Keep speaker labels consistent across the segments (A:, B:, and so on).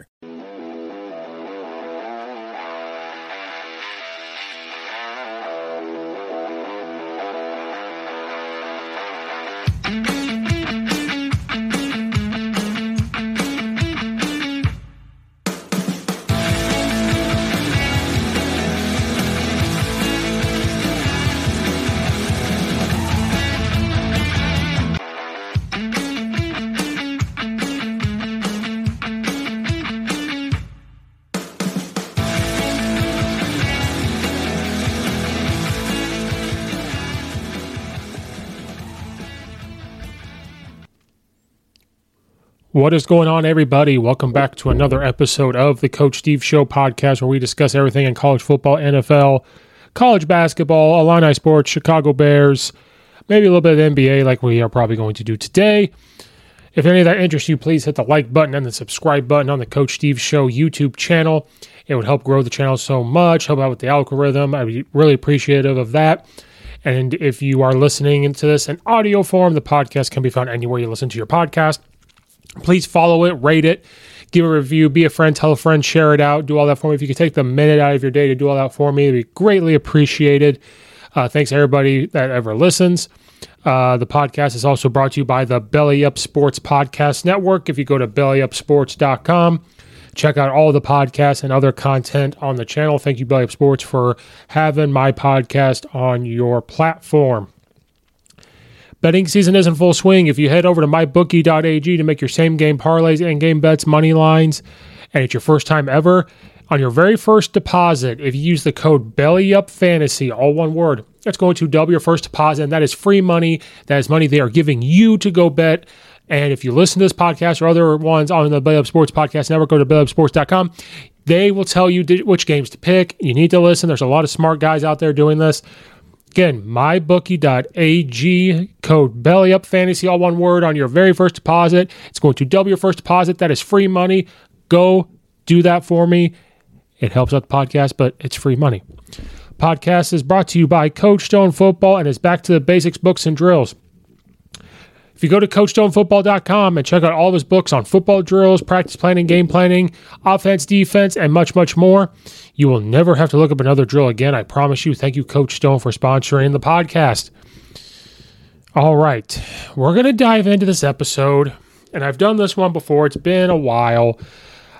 A: Center.
B: What is going on, everybody? Welcome back to another episode of the Coach Steve Show podcast, where we discuss everything in college football, NFL, college basketball, Illini sports, Chicago Bears, maybe a little bit of NBA, like we are probably going to do today. If any of that interests you, please hit the like button and the subscribe button on the Coach Steve Show YouTube channel. It would help grow the channel so much, help out with the algorithm. I'd be really appreciative of that. And if you are listening to this in audio form, the podcast can be found anywhere you listen to your podcast. Please follow it, rate it, give a review, be a friend, tell a friend, share it out, do all that for me. If you could take the minute out of your day to do all that for me, it'd be greatly appreciated. Uh, thanks everybody that ever listens. Uh, the podcast is also brought to you by the Belly Up Sports Podcast Network. If you go to bellyupsports.com, check out all the podcasts and other content on the channel. Thank you, Belly Up Sports, for having my podcast on your platform. Betting season is in full swing. If you head over to mybookie.ag to make your same game parlays and game bets, money lines, and it's your first time ever, on your very first deposit, if you use the code BELLYUPFANTASY, all one word, that's going to double your first deposit, and that is free money. That is money they are giving you to go bet. And if you listen to this podcast or other ones on the Belly Up Sports Podcast Network, go to bellyupsports.com. They will tell you which games to pick. You need to listen. There's a lot of smart guys out there doing this. Again, mybookie.ag code BELLYUPFANTASY, all one word on your very first deposit. It's going to double your first deposit. That is free money. Go do that for me. It helps out the podcast, but it's free money. Podcast is brought to you by Coach Stone Football and is back to the basics, books, and drills. If you go to CoachStoneFootball.com and check out all of his books on football drills, practice planning, game planning, offense, defense, and much, much more, you will never have to look up another drill again. I promise you. Thank you, Coach Stone, for sponsoring the podcast. All right, we're going to dive into this episode, and I've done this one before. It's been a while.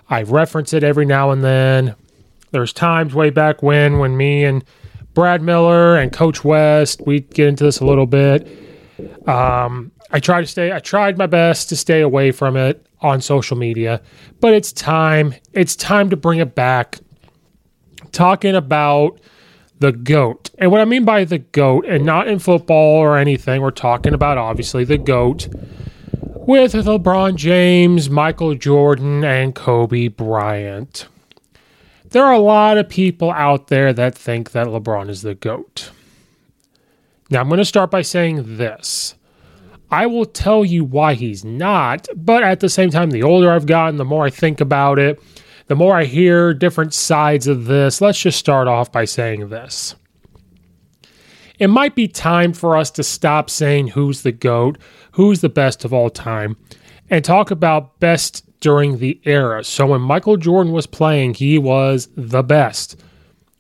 B: I reference it every now and then. There's times way back when, when me and Brad Miller and Coach West, we get into this a little bit. Um, I try to stay, I tried my best to stay away from it on social media, but it's time. It's time to bring it back. Talking about the GOAT. And what I mean by the GOAT, and not in football or anything, we're talking about obviously the GOAT with LeBron James, Michael Jordan, and Kobe Bryant. There are a lot of people out there that think that LeBron is the GOAT. Now, I'm going to start by saying this. I will tell you why he's not, but at the same time, the older I've gotten, the more I think about it, the more I hear different sides of this, let's just start off by saying this. It might be time for us to stop saying who's the GOAT, who's the best of all time, and talk about best during the era. So when Michael Jordan was playing, he was the best.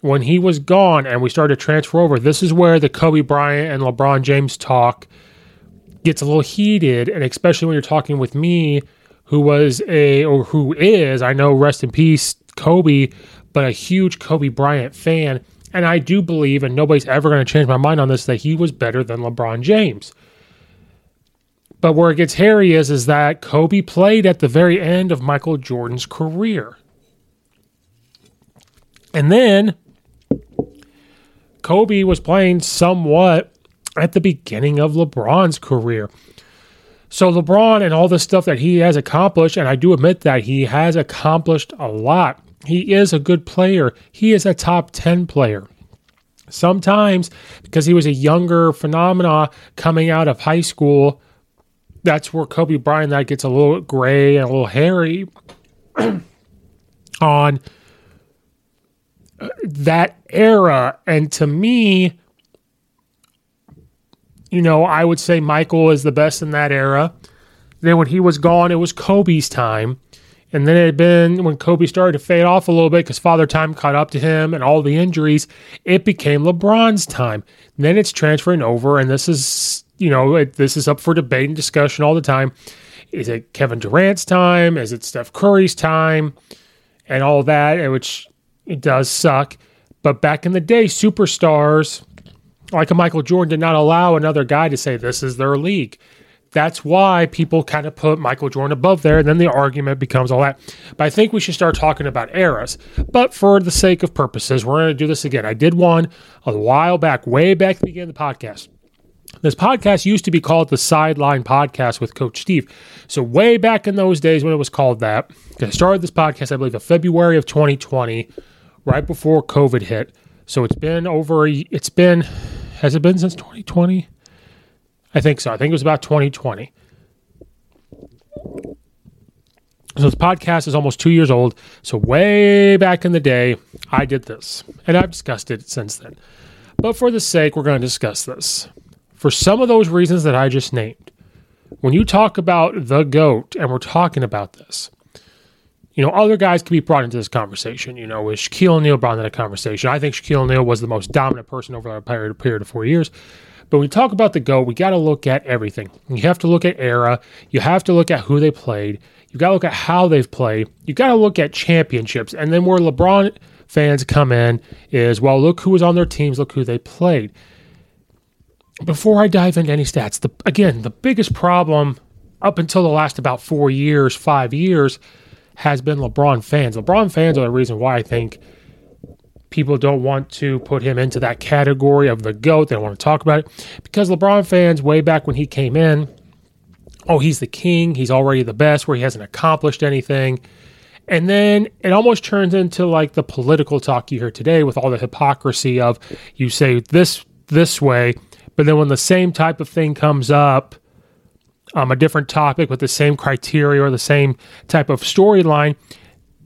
B: When he was gone and we started to transfer over, this is where the Kobe Bryant and LeBron James talk gets a little heated, and especially when you're talking with me, who was a or who is, I know, rest in peace, Kobe, but a huge Kobe Bryant fan. And I do believe, and nobody's ever going to change my mind on this, that he was better than LeBron James. But where it gets hairy is, is that Kobe played at the very end of Michael Jordan's career. And then Kobe was playing somewhat at the beginning of LeBron's career. So LeBron and all the stuff that he has accomplished, and I do admit that he has accomplished a lot. He is a good player. He is a top 10 player. Sometimes because he was a younger phenomena coming out of high school, that's where Kobe Bryant that gets a little gray and a little hairy on uh, that era. And to me, you know, I would say Michael is the best in that era. Then when he was gone, it was Kobe's time. And then it had been when Kobe started to fade off a little bit because Father Time caught up to him and all the injuries, it became LeBron's time. And then it's transferring over, and this is, you know, it, this is up for debate and discussion all the time. Is it Kevin Durant's time? Is it Steph Curry's time? And all that, which it does suck. But back in the day, superstars like a Michael Jordan did not allow another guy to say this is their league. That's why people kind of put Michael Jordan above there, and then the argument becomes all that. But I think we should start talking about eras. But for the sake of purposes, we're going to do this again. I did one a while back, way back at the beginning of the podcast. This podcast used to be called the Sideline Podcast with Coach Steve. So, way back in those days when it was called that, I started this podcast, I believe, in February of 2020, right before COVID hit. So, it's been over, A, it's been, has it been since 2020? I think so. I think it was about 2020. So this podcast is almost two years old. So way back in the day, I did this, and I've discussed it since then. But for the sake, we're going to discuss this. For some of those reasons that I just named, when you talk about the GOAT, and we're talking about this, you know, other guys can be brought into this conversation. You know, is Shaquille O'Neal brought into the conversation? I think Shaquille O'Neal was the most dominant person over a period, period of four years. But when we talk about the GOAT, we got to look at everything. You have to look at era. You have to look at who they played. You got to look at how they've played. You got to look at championships. And then where LeBron fans come in is, well, look who was on their teams, look who they played. Before I dive into any stats, the, again, the biggest problem up until the last about four years, five years, has been LeBron fans. LeBron fans are the reason why I think – people don't want to put him into that category of the GOAT. They don't want to talk about it because LeBron fans, way back when he came in, oh, he's the king. He's already the best, where he hasn't accomplished anything. And then it almost turns into like the political talk you hear today with all the hypocrisy of you say this this way, but then when the same type of thing comes up, um, a different topic with the same criteria or the same type of storyline,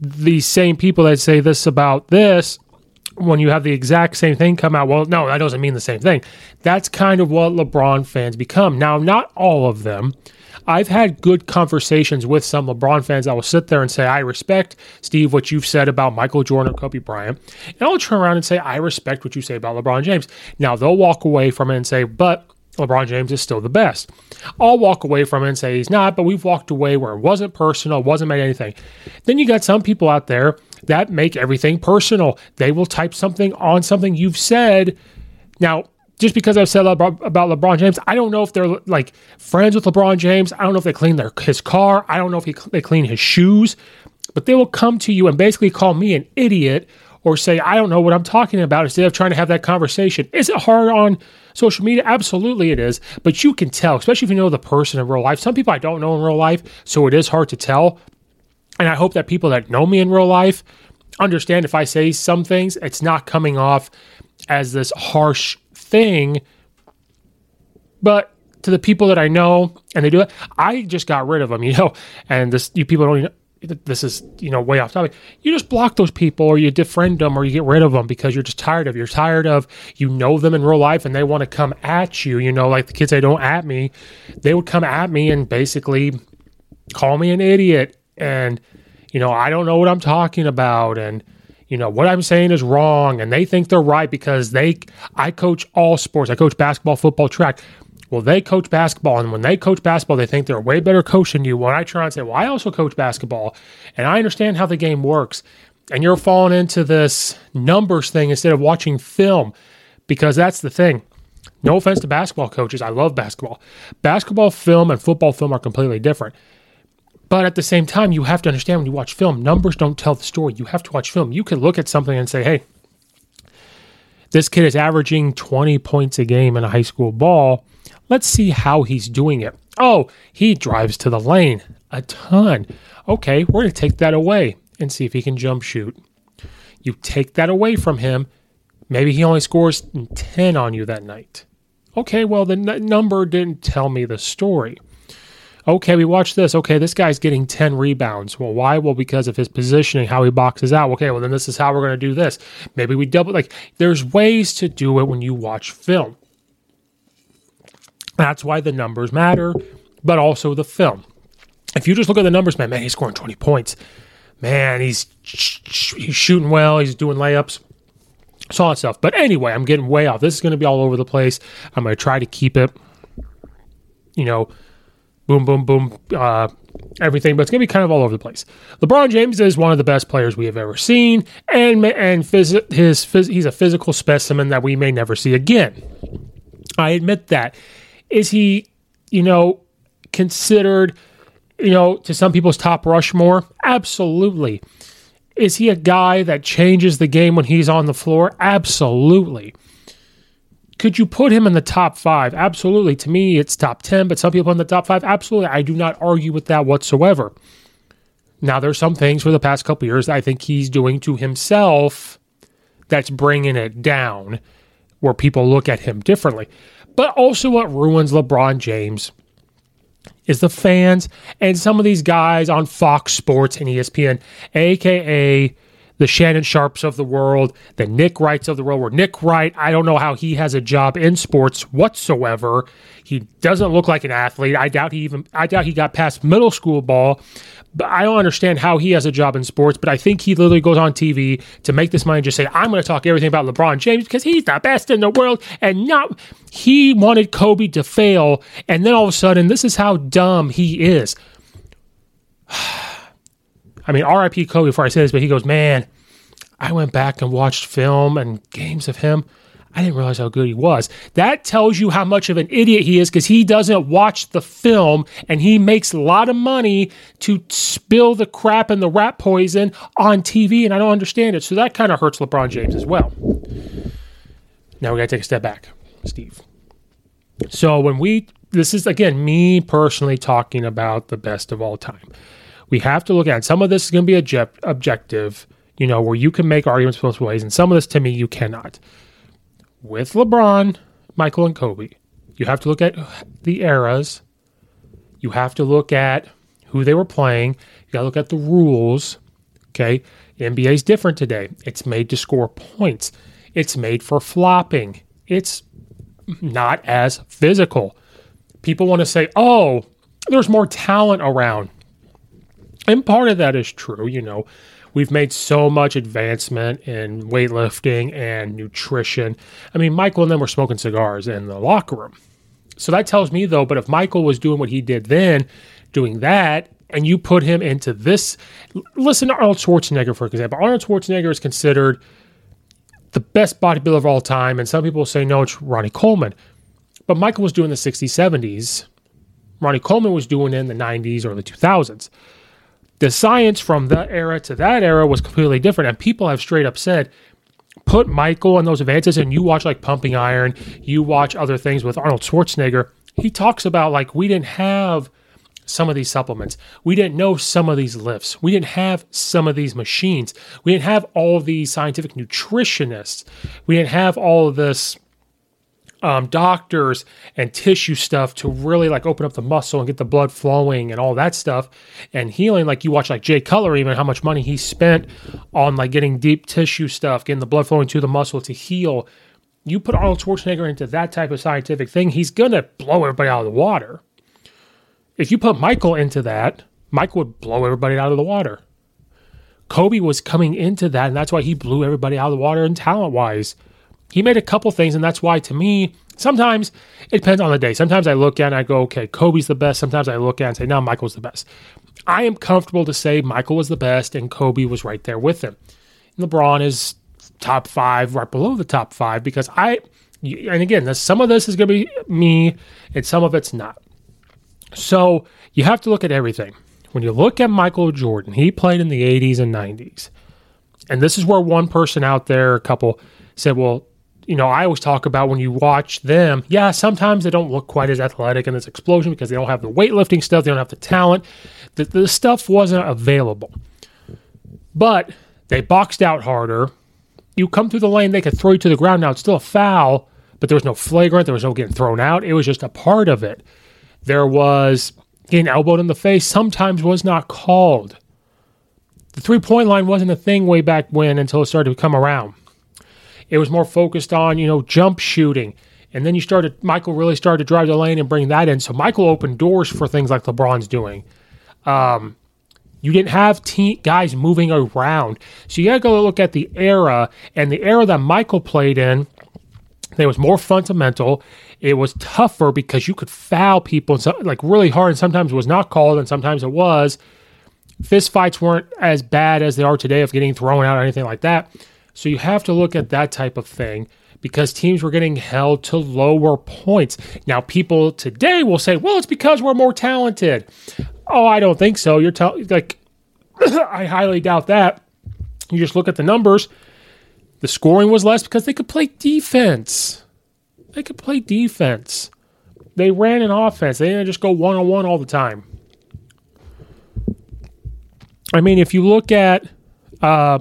B: the same people that say this about this when you have the exact same thing come out, well, no, that doesn't mean the same thing. That's kind of what LeBron fans become. Now, not all of them. I've had good conversations with some LeBron fans that will sit there and say, I respect, Steve, what you've said about Michael Jordan or Kobe Bryant. And I'll turn around and say, I respect what you say about LeBron James. Now, they'll walk away from it and say, but LeBron James is still the best. I'll walk away from it and say he's not, but we've walked away where it wasn't personal, wasn't made anything. Then you got some people out there that make everything personal. They will type something on something you've said. Now, just because I've said about LeBron James, I don't know if they're like friends with LeBron James. I don't know if they clean their his car. I don't know if he, they clean his shoes. But they will come to you and basically call me an idiot or say I don't know what I'm talking about instead of trying to have that conversation. Is it hard on social media? Absolutely, it is. But you can tell, especially if you know the person in real life. Some people I don't know in real life, so it is hard to tell. And I hope that people that know me in real life understand if I say some things, it's not coming off as this harsh thing. But to the people that I know and they do it, I just got rid of them, you know. And this, you people don't this is you know way off topic. You just block those people or you defriend them or you get rid of them because you're just tired of you're tired of you know them in real life and they want to come at you you know like the kids they don't at me they would come at me and basically call me an idiot and you know i don't know what i'm talking about and you know what i'm saying is wrong and they think they're right because they i coach all sports. I coach basketball football track well, they coach basketball, and when they coach basketball, they think they're a way better coach than you. When I try and say, well, I also coach basketball, and I understand how the game works, and you're falling into this numbers thing instead of watching film, because that's the thing. No offense to basketball coaches, I love basketball. Basketball film and football film are completely different. But at the same time, you have to understand when you watch film, numbers don't tell the story. You have to watch film. You can look at something and say, hey, this kid is averaging 20 points a game in a high school ball Let's see how he's doing it. Oh, he drives to the lane a ton. Okay, we're going to take that away and see if he can jump shoot. You take that away from him. Maybe he only scores 10 on you that night. Okay, well, the n- number didn't tell me the story. Okay, we watch this. Okay, this guy's getting 10 rebounds. Well, why? Well, because of his positioning, how he boxes out. Okay, well, then this is how we're going to do this. Maybe we double. Like, there's ways to do it when you watch film. That's why the numbers matter, but also the film. If you just look at the numbers, man, man, he's scoring 20 points. Man, he's he's shooting well, he's doing layups. So all that stuff. But anyway, I'm getting way off. This is going to be all over the place. I'm going to try to keep it, you know, boom, boom, boom, uh, everything. But it's going to be kind of all over the place. LeBron James is one of the best players we have ever seen, and and phys- his phys- he's a physical specimen that we may never see again. I admit that. Is he, you know, considered, you know, to some people's top Rushmore? Absolutely. Is he a guy that changes the game when he's on the floor? Absolutely. Could you put him in the top five? Absolutely. To me, it's top 10, but some people in the top five, absolutely. I do not argue with that whatsoever. Now, there's some things for the past couple years I think he's doing to himself that's bringing it down where people look at him differently. But also, what ruins LeBron James is the fans and some of these guys on Fox Sports and ESPN, aka the Shannon Sharpes of the world, the Nick Wrights of the world. Where Nick Wright, I don't know how he has a job in sports whatsoever. He doesn't look like an athlete. I doubt he even I doubt he got past middle school ball. But I don't understand how he has a job in sports, but I think he literally goes on TV to make this money and just say, I'm going to talk everything about LeBron James because he's the best in the world. And not, he wanted Kobe to fail. And then all of a sudden, this is how dumb he is. I mean, RIP Kobe before I say this, but he goes, Man, I went back and watched film and games of him. I didn't realize how good he was. That tells you how much of an idiot he is because he doesn't watch the film and he makes a lot of money to spill the crap and the rat poison on TV, and I don't understand it. So that kind of hurts LeBron James as well. Now we got to take a step back, Steve. So when we, this is again me personally talking about the best of all time. We have to look at some of this is going to be object, objective, you know, where you can make arguments both ways, and some of this to me you cannot with LeBron, Michael, and Kobe. You have to look at the eras. You have to look at who they were playing. You got to look at the rules. Okay. NBA is different today. It's made to score points, it's made for flopping. It's not as physical. People want to say, oh, there's more talent around. And part of that is true. You know, We've made so much advancement in weightlifting and nutrition. I mean, Michael and them were smoking cigars in the locker room. So that tells me, though, but if Michael was doing what he did then, doing that, and you put him into this, listen to Arnold Schwarzenegger, for example. Arnold Schwarzenegger is considered the best bodybuilder of all time, and some people say, no, it's Ronnie Coleman. But Michael was doing the 60s, 70s. Ronnie Coleman was doing in the 90s or the 2000s the science from that era to that era was completely different. And people have straight up said, put Michael and those advances and you watch like Pumping Iron, you watch other things with Arnold Schwarzenegger. He talks about like we didn't have some of these supplements. We didn't know some of these lifts. We didn't have some of these machines. We didn't have all of these scientific nutritionists. We didn't have all of this um, doctors and tissue stuff to really like open up the muscle and get the blood flowing and all that stuff and healing. Like you watch like Jay Cutler, even how much money he spent on like getting deep tissue stuff, getting the blood flowing to the muscle to heal. You put Arnold Schwarzenegger into that type of scientific thing, he's gonna blow everybody out of the water. If you put Michael into that, Michael would blow everybody out of the water. Kobe was coming into that, and that's why he blew everybody out of the water and talent wise he made a couple things, and that's why to me, sometimes it depends on the day. Sometimes I look at and I go, okay, Kobe's the best. Sometimes I look at and say, no, Michael's the best. I am comfortable to say Michael was the best and Kobe was right there with him. LeBron is top five, right below the top five, because I, and again, some of this is going to be me and some of it's not. So you have to look at everything. When you look at Michael Jordan, he played in the 80s and 90s. And this is where one person out there, a couple, said, well, you know, I always talk about when you watch them, yeah, sometimes they don't look quite as athletic in this explosion because they don't have the weightlifting stuff, they don't have the talent. The, the stuff wasn't available. But they boxed out harder. You come through the lane, they could throw you to the ground. Now it's still a foul, but there was no flagrant, there was no getting thrown out. It was just a part of it. There was getting elbowed in the face, sometimes was not called. The three point line wasn't a thing way back when until it started to come around. It was more focused on, you know, jump shooting. And then you started, Michael really started to drive the lane and bring that in. So Michael opened doors for things like LeBron's doing. Um, you didn't have te- guys moving around. So you got to go look at the era. And the era that Michael played in, it was more fundamental. It was tougher because you could foul people like really hard, and sometimes it was not called, and sometimes it was. Fist fights weren't as bad as they are today of getting thrown out or anything like that. So you have to look at that type of thing because teams were getting held to lower points. Now, people today will say, well, it's because we're more talented. Oh, I don't think so. You're telling, like, I highly doubt that. You just look at the numbers. The scoring was less because they could play defense. They could play defense. They ran an offense. They didn't just go one on one all the time. I mean, if you look at uh,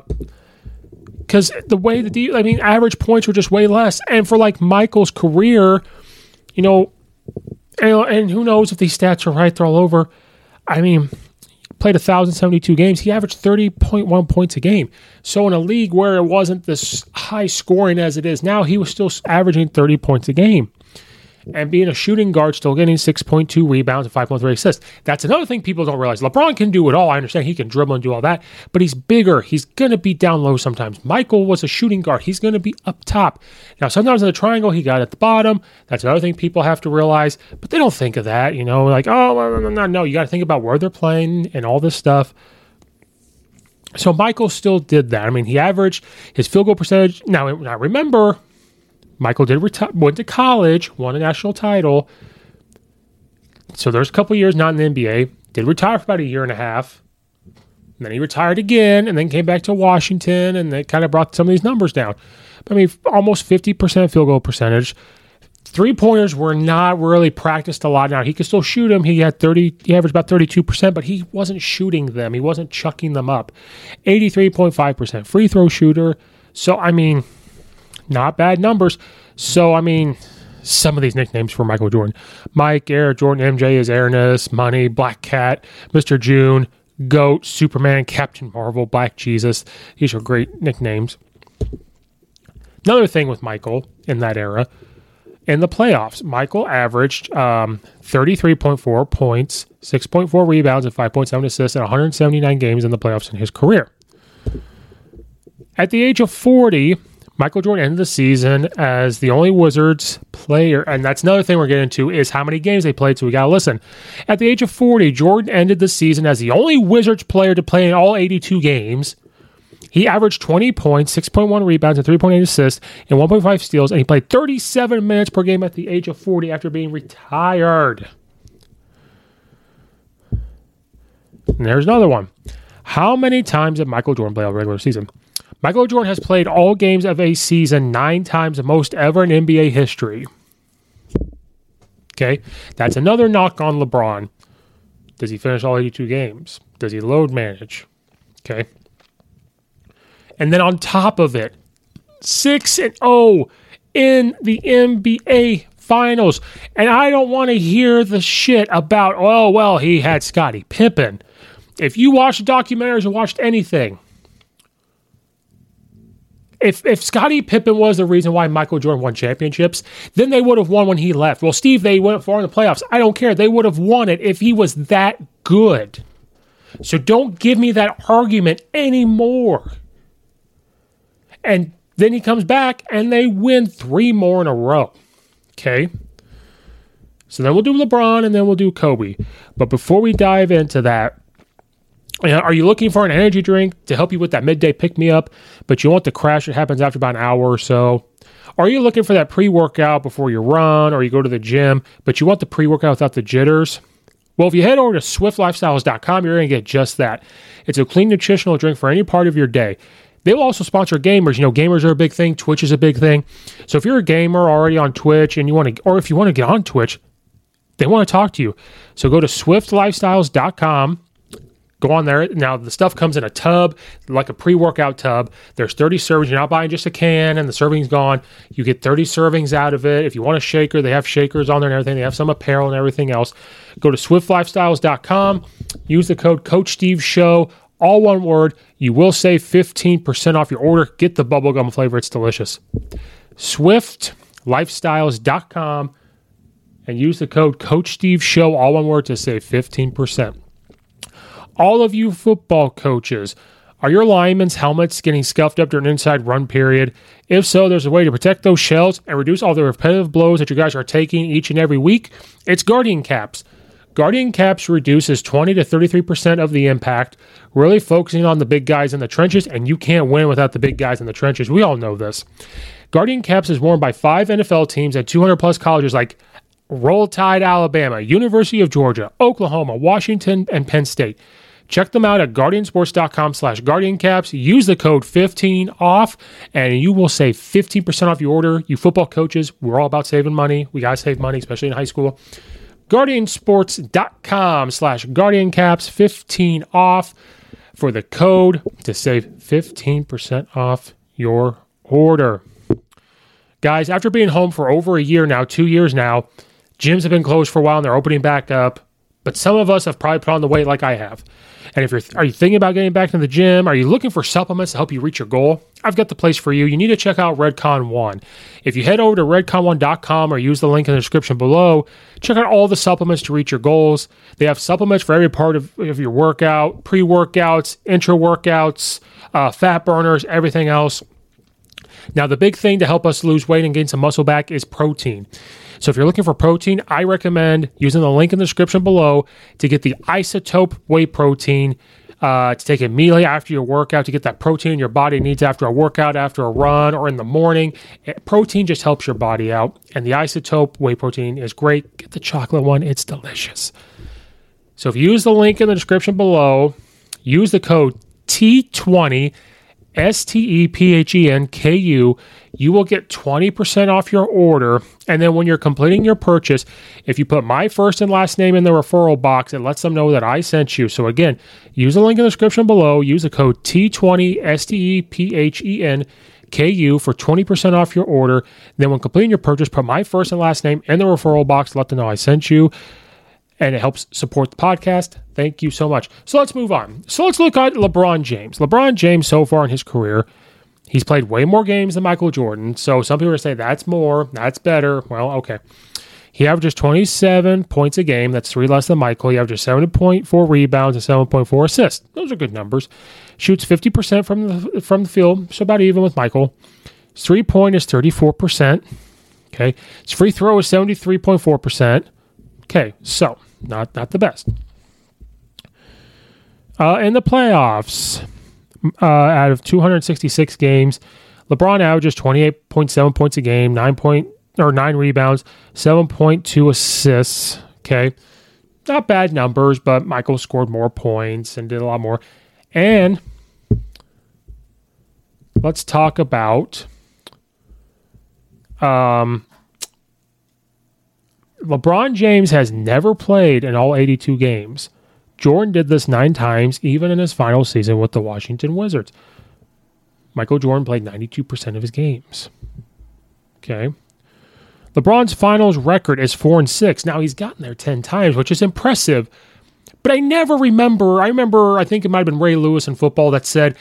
B: because the way the I mean, average points were just way less. And for like Michael's career, you know, and, and who knows if these stats are right? They're all over. I mean, played 1,072 games. He averaged 30.1 points a game. So in a league where it wasn't this high scoring as it is now, he was still averaging 30 points a game and being a shooting guard, still getting 6.2 rebounds and 5.3 assists. That's another thing people don't realize. LeBron can do it all. I understand he can dribble and do all that, but he's bigger. He's going to be down low sometimes. Michael was a shooting guard. He's going to be up top. Now, sometimes in the triangle, he got at the bottom. That's another thing people have to realize, but they don't think of that. You know, like, oh, no, no, no, no. You got to think about where they're playing and all this stuff. So Michael still did that. I mean, he averaged his field goal percentage. Now, now remember, Michael did reti- went to college, won a national title. So there's a couple years not in the NBA. Did retire for about a year and a half. And then he retired again and then came back to Washington and they kind of brought some of these numbers down. I mean, almost 50% field goal percentage. Three pointers were not really practiced a lot. Now he could still shoot them. He had 30, he averaged about 32%, but he wasn't shooting them. He wasn't chucking them up. 83.5% free throw shooter. So, I mean, not bad numbers. So, I mean, some of these nicknames for Michael Jordan Mike, Air Jordan, MJ is Airness, Money, Black Cat, Mr. June, Goat, Superman, Captain Marvel, Black Jesus. These are great nicknames. Another thing with Michael in that era, in the playoffs, Michael averaged um, 33.4 points, 6.4 rebounds, and 5.7 assists in 179 games in the playoffs in his career. At the age of 40, Michael Jordan ended the season as the only Wizards player, and that's another thing we're getting into is how many games they played. So we got to listen. At the age of 40, Jordan ended the season as the only Wizards player to play in all 82 games. He averaged 20 points, 6.1 rebounds, and 3.8 assists, and 1.5 steals, and he played 37 minutes per game at the age of 40 after being retired. And there's another one. How many times did Michael Jordan play a regular season? Michael Jordan has played all games of a season nine times, the most ever in NBA history. Okay, that's another knock on LeBron. Does he finish all 82 games? Does he load manage? Okay. And then on top of it, 6 and 0 in the NBA Finals. And I don't want to hear the shit about, oh, well, he had Scottie Pippen. If you watched documentaries or watched anything, if if Scottie Pippen was the reason why Michael Jordan won championships, then they would have won when he left. Well, Steve, they went far in the playoffs. I don't care. They would have won it if he was that good. So don't give me that argument anymore. And then he comes back and they win three more in a row. Okay. So then we'll do LeBron and then we'll do Kobe. But before we dive into that, are you looking for an energy drink to help you with that midday pick me up, but you want the crash that happens after about an hour or so? Are you looking for that pre workout before you run or you go to the gym, but you want the pre workout without the jitters? Well, if you head over to swiftlifestyles.com, you're going to get just that. It's a clean nutritional drink for any part of your day. They will also sponsor gamers. You know, gamers are a big thing. Twitch is a big thing. So if you're a gamer already on Twitch and you want to, or if you want to get on Twitch, they want to talk to you. So go to swiftlifestyles.com Go on there. Now, the stuff comes in a tub, like a pre workout tub. There's 30 servings. You're not buying just a can and the serving's gone. You get 30 servings out of it. If you want a shaker, they have shakers on there and everything. They have some apparel and everything else. Go to swiftlifestyles.com. Use the code Coach Steve Show, all one word. You will save 15% off your order. Get the bubblegum flavor. It's delicious. Swiftlifestyles.com and use the code Coach Steve Show, all one word, to save 15% all of you football coaches, are your linemen's helmets getting scuffed up during an inside run period? If so, there's a way to protect those shells and reduce all the repetitive blows that you guys are taking each and every week. It's Guardian Caps. Guardian Caps reduces 20 to 33% of the impact, really focusing on the big guys in the trenches, and you can't win without the big guys in the trenches. We all know this. Guardian Caps is worn by five NFL teams and 200 plus colleges like Roll Tide, Alabama, University of Georgia, Oklahoma, Washington, and Penn State. Check them out at guardiansports.com slash guardiancaps. Use the code 15 off and you will save 15% off your order. You football coaches, we're all about saving money. We got to save money, especially in high school. Guardiansports.com slash guardiancaps, 15 off for the code to save 15% off your order. Guys, after being home for over a year now, two years now, gyms have been closed for a while and they're opening back up. But some of us have probably put on the weight like I have. And if you're are you thinking about getting back to the gym, are you looking for supplements to help you reach your goal? I've got the place for you. You need to check out Redcon One. If you head over to redcon1.com or use the link in the description below, check out all the supplements to reach your goals. They have supplements for every part of, of your workout, pre-workouts, intra workouts, uh, fat burners, everything else. Now, the big thing to help us lose weight and gain some muscle back is protein. So if you're looking for protein, I recommend using the link in the description below to get the isotope whey protein. Uh, to take immediately after your workout to get that protein your body needs after a workout, after a run, or in the morning. It, eh, protein just helps your body out, and the isotope whey protein is great. Get the chocolate one, it's delicious. So if you use the link in the description below, use the code T20 S T E P H E N K U, you will get 20% off your order. And then when you're completing your purchase, if you put my first and last name in the referral box, it lets them know that I sent you. So again, use the link in the description below, use the code T20 S T E P H E N KU for 20% off your order. Then when completing your purchase, put my first and last name in the referral box, let them know I sent you and it helps support the podcast. Thank you so much. So let's move on. So let's look at LeBron James. LeBron James, so far in his career, he's played way more games than Michael Jordan. So some people are saying that's more, that's better. Well, okay. He averages 27 points a game. That's three less than Michael. He averages 7.4 rebounds and 7.4 assists. Those are good numbers. Shoots 50% from the from the field, so about even with Michael. three point is 34%. Okay. His free throw is 73.4%. Okay, so not not the best. Uh, in the playoffs, uh, out of 266 games, LeBron averages 28.7 points a game, nine point or nine rebounds, 7.2 assists. Okay, not bad numbers, but Michael scored more points and did a lot more. And let's talk about um, LeBron James has never played in all 82 games. Jordan did this nine times, even in his final season with the Washington Wizards. Michael Jordan played 92% of his games. Okay. LeBron's finals record is four and six. Now he's gotten there 10 times, which is impressive. But I never remember, I remember, I think it might have been Ray Lewis in football that said,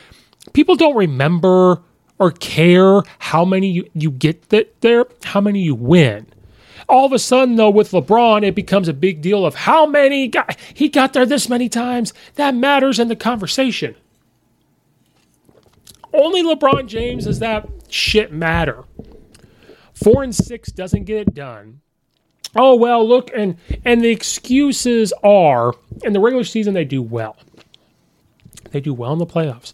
B: people don't remember or care how many you, you get that there, how many you win. All of a sudden, though, with LeBron, it becomes a big deal of how many got, he got there this many times. That matters in the conversation. Only LeBron James does that shit matter. Four and six doesn't get it done. Oh well, look, and and the excuses are in the regular season they do well. They do well in the playoffs.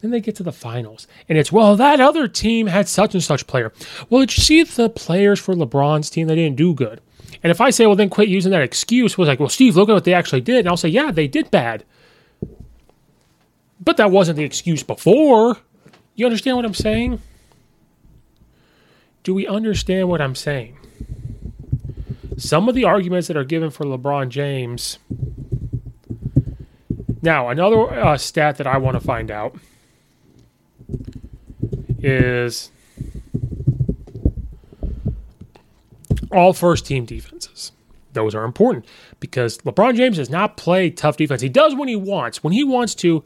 B: Then they get to the finals, and it's well that other team had such and such player. Well, did you see the players for LeBron's team? They didn't do good. And if I say, well, then quit using that excuse, was like, well, Steve, look at what they actually did, and I'll say, yeah, they did bad. But that wasn't the excuse before. You understand what I'm saying? Do we understand what I'm saying? Some of the arguments that are given for LeBron James. Now, another uh, stat that I want to find out is all first team defenses. Those are important because LeBron James does not play tough defense. He does when he wants. When he wants to,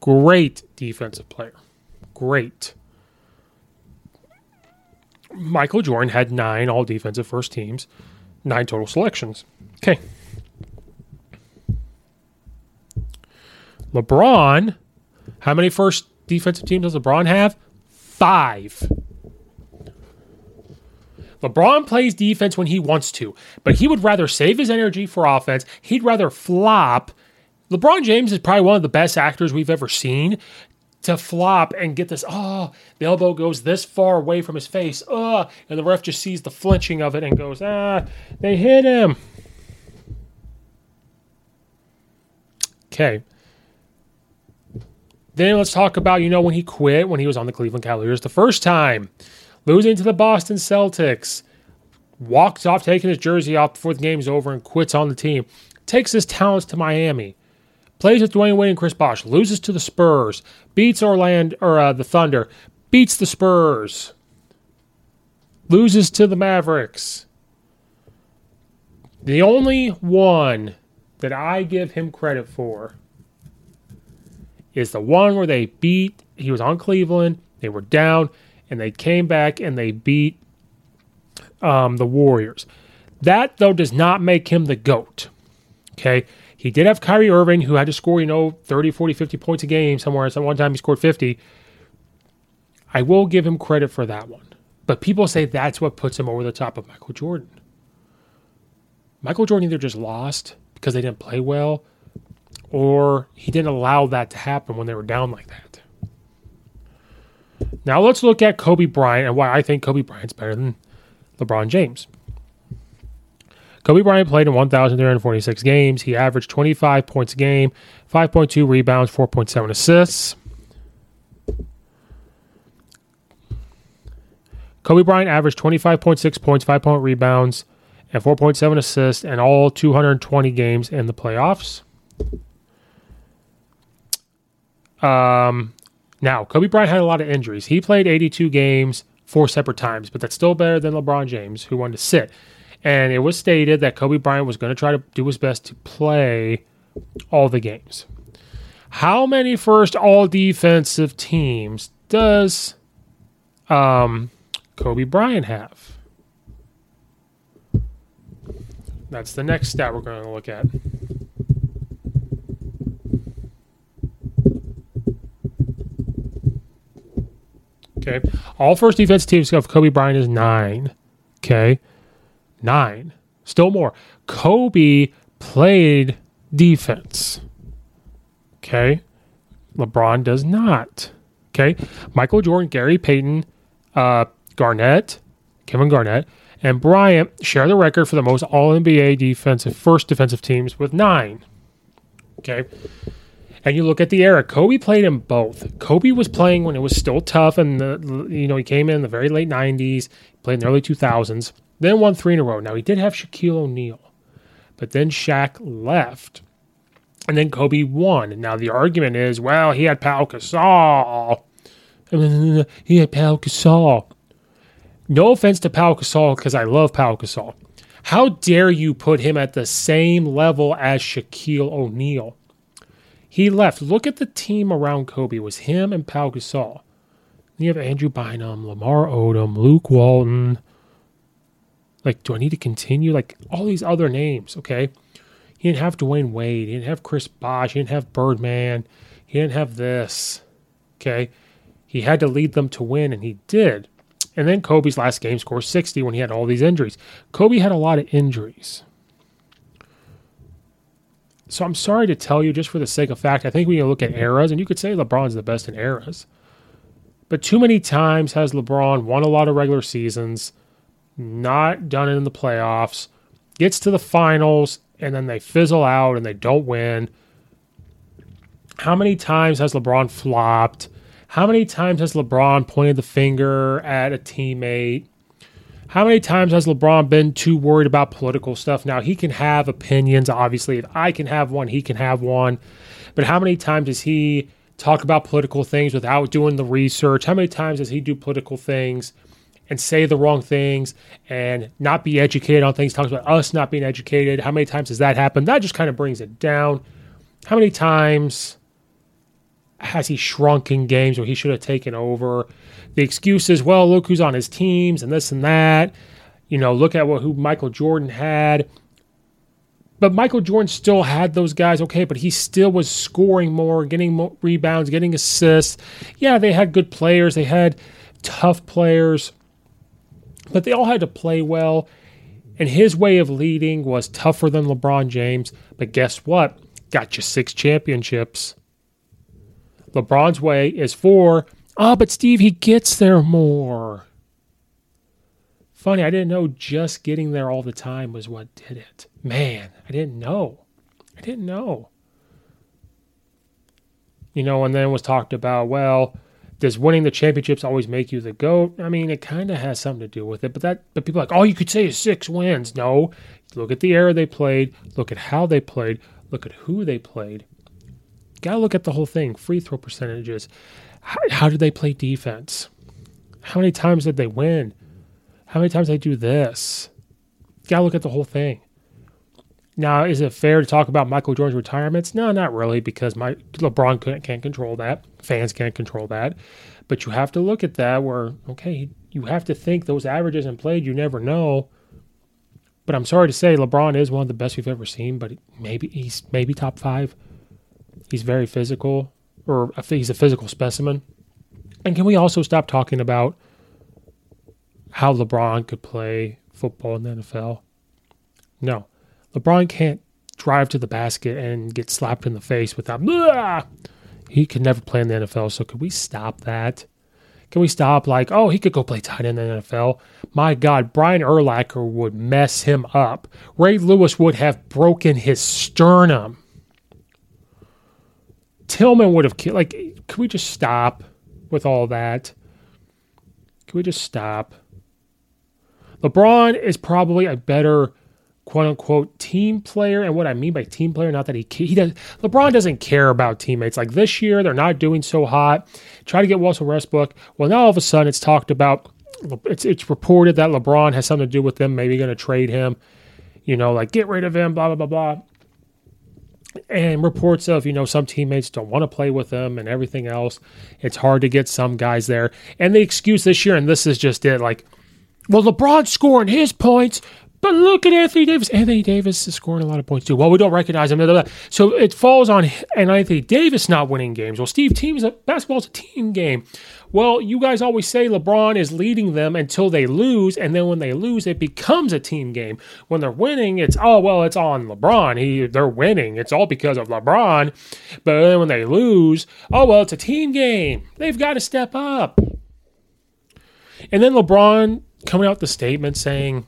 B: great defensive player. Great. Michael Jordan had nine all defensive first teams, nine total selections. Okay. LeBron, how many first defensive team does LeBron have? Five. LeBron plays defense when he wants to, but he would rather save his energy for offense. He'd rather flop. LeBron James is probably one of the best actors we've ever seen to flop and get this. Oh, the elbow goes this far away from his face. Oh, and the ref just sees the flinching of it and goes, ah, they hit him. Okay. Then let's talk about, you know, when he quit, when he was on the Cleveland Cavaliers the first time, losing to the Boston Celtics, walks off taking his jersey off before the game's over and quits on the team, takes his talents to Miami, plays with Dwyane Wade and Chris Bosh, loses to the Spurs, beats Orlando or uh, the Thunder, beats the Spurs, loses to the Mavericks. The only one that I give him credit for is the one where they beat, he was on Cleveland, they were down, and they came back and they beat um, the Warriors. That, though, does not make him the GOAT. Okay. He did have Kyrie Irving, who had to score, you know, 30, 40, 50 points a game somewhere. At Some one time he scored 50. I will give him credit for that one. But people say that's what puts him over the top of Michael Jordan. Michael Jordan either just lost because they didn't play well, or he didn't allow that to happen when they were down like that. Now let's look at Kobe Bryant and why I think Kobe Bryant's better than LeBron James. Kobe Bryant played in 1,346 games. He averaged 25 points a game, 5.2 rebounds, 4.7 assists. Kobe Bryant averaged 25.6 points, 5 point rebounds, and 4.7 assists in all 220 games in the playoffs. Um, now, Kobe Bryant had a lot of injuries. He played 82 games four separate times, but that's still better than LeBron James, who wanted to sit. And it was stated that Kobe Bryant was going to try to do his best to play all the games. How many first all defensive teams does um, Kobe Bryant have? That's the next stat we're going to look at. Okay. All first defense teams of Kobe Bryant is nine. Okay. Nine. Still more. Kobe played defense. Okay. LeBron does not. Okay. Michael Jordan, Gary Payton, uh, Garnett, Kevin Garnett, and Bryant share the record for the most All NBA defensive first defensive teams with nine. Okay. And you look at the era, Kobe played in both. Kobe was playing when it was still tough, and the, you know he came in the very late '90s, played in the early 2000s, then won three in a row. Now he did have Shaquille O'Neal, but then Shaq left, and then Kobe won. Now the argument is, well, he had Pau Gasol. He had Pau Gasol. No offense to Pau Gasol because I love Pau Gasol. How dare you put him at the same level as Shaquille O'Neal? He left. Look at the team around Kobe. It was him and Pau Gasol. You have Andrew Bynum, Lamar Odom, Luke Walton. Like, do I need to continue? Like all these other names, okay? He didn't have Dwyane Wade. He didn't have Chris Bosh. He didn't have Birdman. He didn't have this. Okay. He had to lead them to win, and he did. And then Kobe's last game scored 60 when he had all these injuries. Kobe had a lot of injuries. So I'm sorry to tell you, just for the sake of fact, I think we can look at eras, and you could say LeBron's the best in eras. But too many times has LeBron won a lot of regular seasons, not done it in the playoffs, gets to the finals, and then they fizzle out and they don't win. How many times has LeBron flopped? How many times has LeBron pointed the finger at a teammate? How many times has LeBron been too worried about political stuff? Now, he can have opinions, obviously. If I can have one, he can have one. But how many times does he talk about political things without doing the research? How many times does he do political things and say the wrong things and not be educated on things? Talks about us not being educated. How many times has that happened? That just kind of brings it down. How many times has he shrunk in games where he should have taken over? The excuse is, well, look who's on his teams and this and that. You know, look at what who Michael Jordan had. But Michael Jordan still had those guys, okay, but he still was scoring more, getting more rebounds, getting assists. Yeah, they had good players, they had tough players, but they all had to play well. And his way of leading was tougher than LeBron James. But guess what? Got you six championships. LeBron's way is four. Oh, but Steve, he gets there more. Funny, I didn't know just getting there all the time was what did it. Man, I didn't know. I didn't know. You know, and then was talked about, well, does winning the championships always make you the GOAT? I mean, it kind of has something to do with it, but that but people are like, all you could say is six wins. No. Look at the era they played, look at how they played, look at who they played. Gotta look at the whole thing. Free throw percentages. How, how did they play defense? How many times did they win? How many times did they do this? Gotta look at the whole thing. Now, is it fair to talk about Michael Jordan's retirements? No, not really, because my LeBron couldn't, can't control that. Fans can't control that. But you have to look at that where, okay, you have to think those averages and played, you never know. But I'm sorry to say, LeBron is one of the best we've ever seen, but maybe he's maybe top five. He's very physical, or he's a physical specimen. And can we also stop talking about how LeBron could play football in the NFL? No. LeBron can't drive to the basket and get slapped in the face without. Blah! He could never play in the NFL. So could we stop that? Can we stop like, oh, he could go play tight end in the NFL? My God, Brian Urlacher would mess him up. Ray Lewis would have broken his sternum. Tillman would have killed. Like, can we just stop with all that? Can we just stop? LeBron is probably a better quote unquote team player. And what I mean by team player, not that he he does. LeBron doesn't care about teammates. Like this year, they're not doing so hot. Try to get Russell Westbrook. Well, now all of a sudden it's talked about. It's it's reported that LeBron has something to do with them. Maybe going to trade him. You know, like get rid of him. Blah blah blah blah. And reports of you know some teammates don't want to play with them and everything else. It's hard to get some guys there. And the excuse this year, and this is just it, like. Well, LeBron's scoring his points, but look at Anthony Davis. Anthony Davis is scoring a lot of points too. Well, we don't recognize him. Blah, blah, blah. So it falls on and Anthony Davis not winning games. Well, Steve, teams basketball's a team game. Well, you guys always say LeBron is leading them until they lose, and then when they lose, it becomes a team game. When they're winning, it's oh well, it's on LeBron. He they're winning. It's all because of LeBron. But then when they lose, oh well, it's a team game. They've got to step up. And then LeBron coming out the statement saying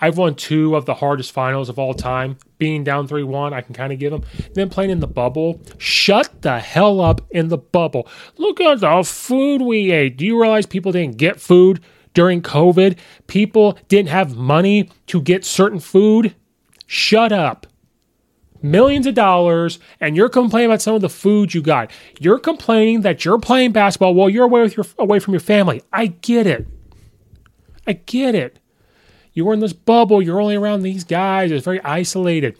B: I've won two of the hardest finals of all time. Being down 3 1, I can kind of give them. Then playing in the bubble. Shut the hell up in the bubble. Look at the food we ate. Do you realize people didn't get food during COVID? People didn't have money to get certain food? Shut up. Millions of dollars, and you're complaining about some of the food you got. You're complaining that you're playing basketball while you're away with your away from your family. I get it. I get it. You were in this bubble, you're only around these guys, it's very isolated.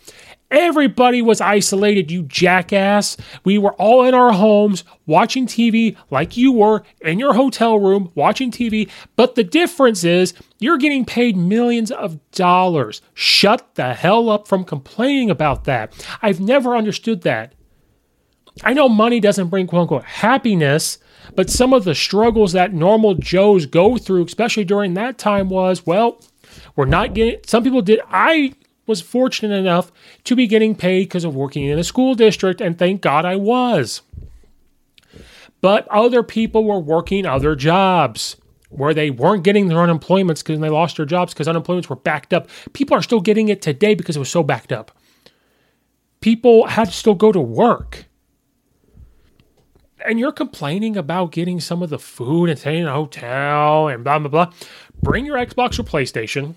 B: Everybody was isolated, you jackass. We were all in our homes watching TV like you were in your hotel room watching TV. But the difference is you're getting paid millions of dollars. Shut the hell up from complaining about that. I've never understood that. I know money doesn't bring quote unquote happiness, but some of the struggles that normal Joes go through, especially during that time, was well, we're not getting, some people did. I was fortunate enough to be getting paid because of working in a school district, and thank God I was. But other people were working other jobs where they weren't getting their unemployments because they lost their jobs because unemployments were backed up. People are still getting it today because it was so backed up. People had to still go to work. And you're complaining about getting some of the food and staying in a hotel and blah, blah, blah. Bring your Xbox or PlayStation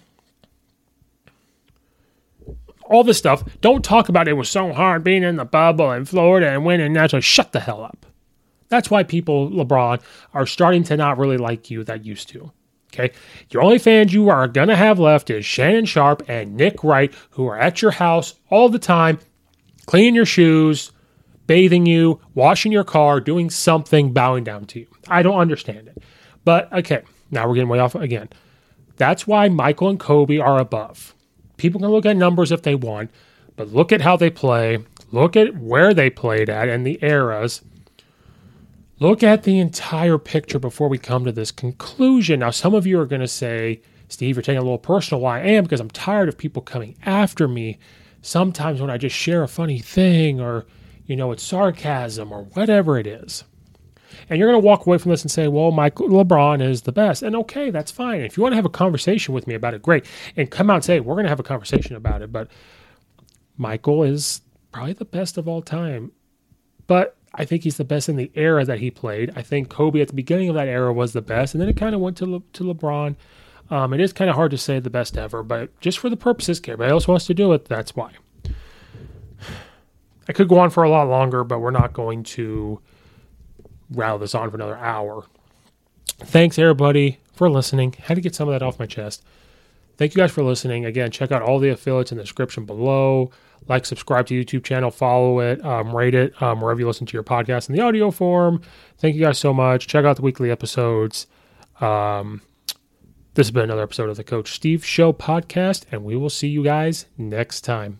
B: all this stuff. Don't talk about it was so hard being in the bubble in Florida and winning national. Shut the hell up. That's why people, LeBron, are starting to not really like you that used to. Okay. Your only fans you are going to have left is Shannon Sharpe and Nick Wright, who are at your house all the time, cleaning your shoes, bathing you, washing your car, doing something, bowing down to you. I don't understand it. But okay, now we're getting way off again. That's why Michael and Kobe are above. People can look at numbers if they want, but look at how they play, look at where they played at and the eras. Look at the entire picture before we come to this conclusion. Now, some of you are going to say, Steve, you're taking a little personal. Why I am because I'm tired of people coming after me. Sometimes when I just share a funny thing or, you know, it's sarcasm or whatever it is and you're going to walk away from this and say, well, Michael LeBron is the best. And okay, that's fine. If you want to have a conversation with me about it, great. And come out and say, we're going to have a conversation about it. But Michael is probably the best of all time. But I think he's the best in the era that he played. I think Kobe at the beginning of that era was the best. And then it kind of went to, Le- to LeBron. Um, it is kind of hard to say the best ever, but just for the purposes, everybody else wants to do it. That's why. I could go on for a lot longer, but we're not going to rattle this on for another hour. Thanks, everybody, for listening. Had to get some of that off my chest. Thank you guys for listening. Again, check out all the affiliates in the description below. Like, subscribe to YouTube channel, follow it, um, rate it um, wherever you listen to your podcast in the audio form. Thank you guys so much. Check out the weekly episodes. Um, this has been another episode of the Coach Steve Show podcast, and we will see you guys next time.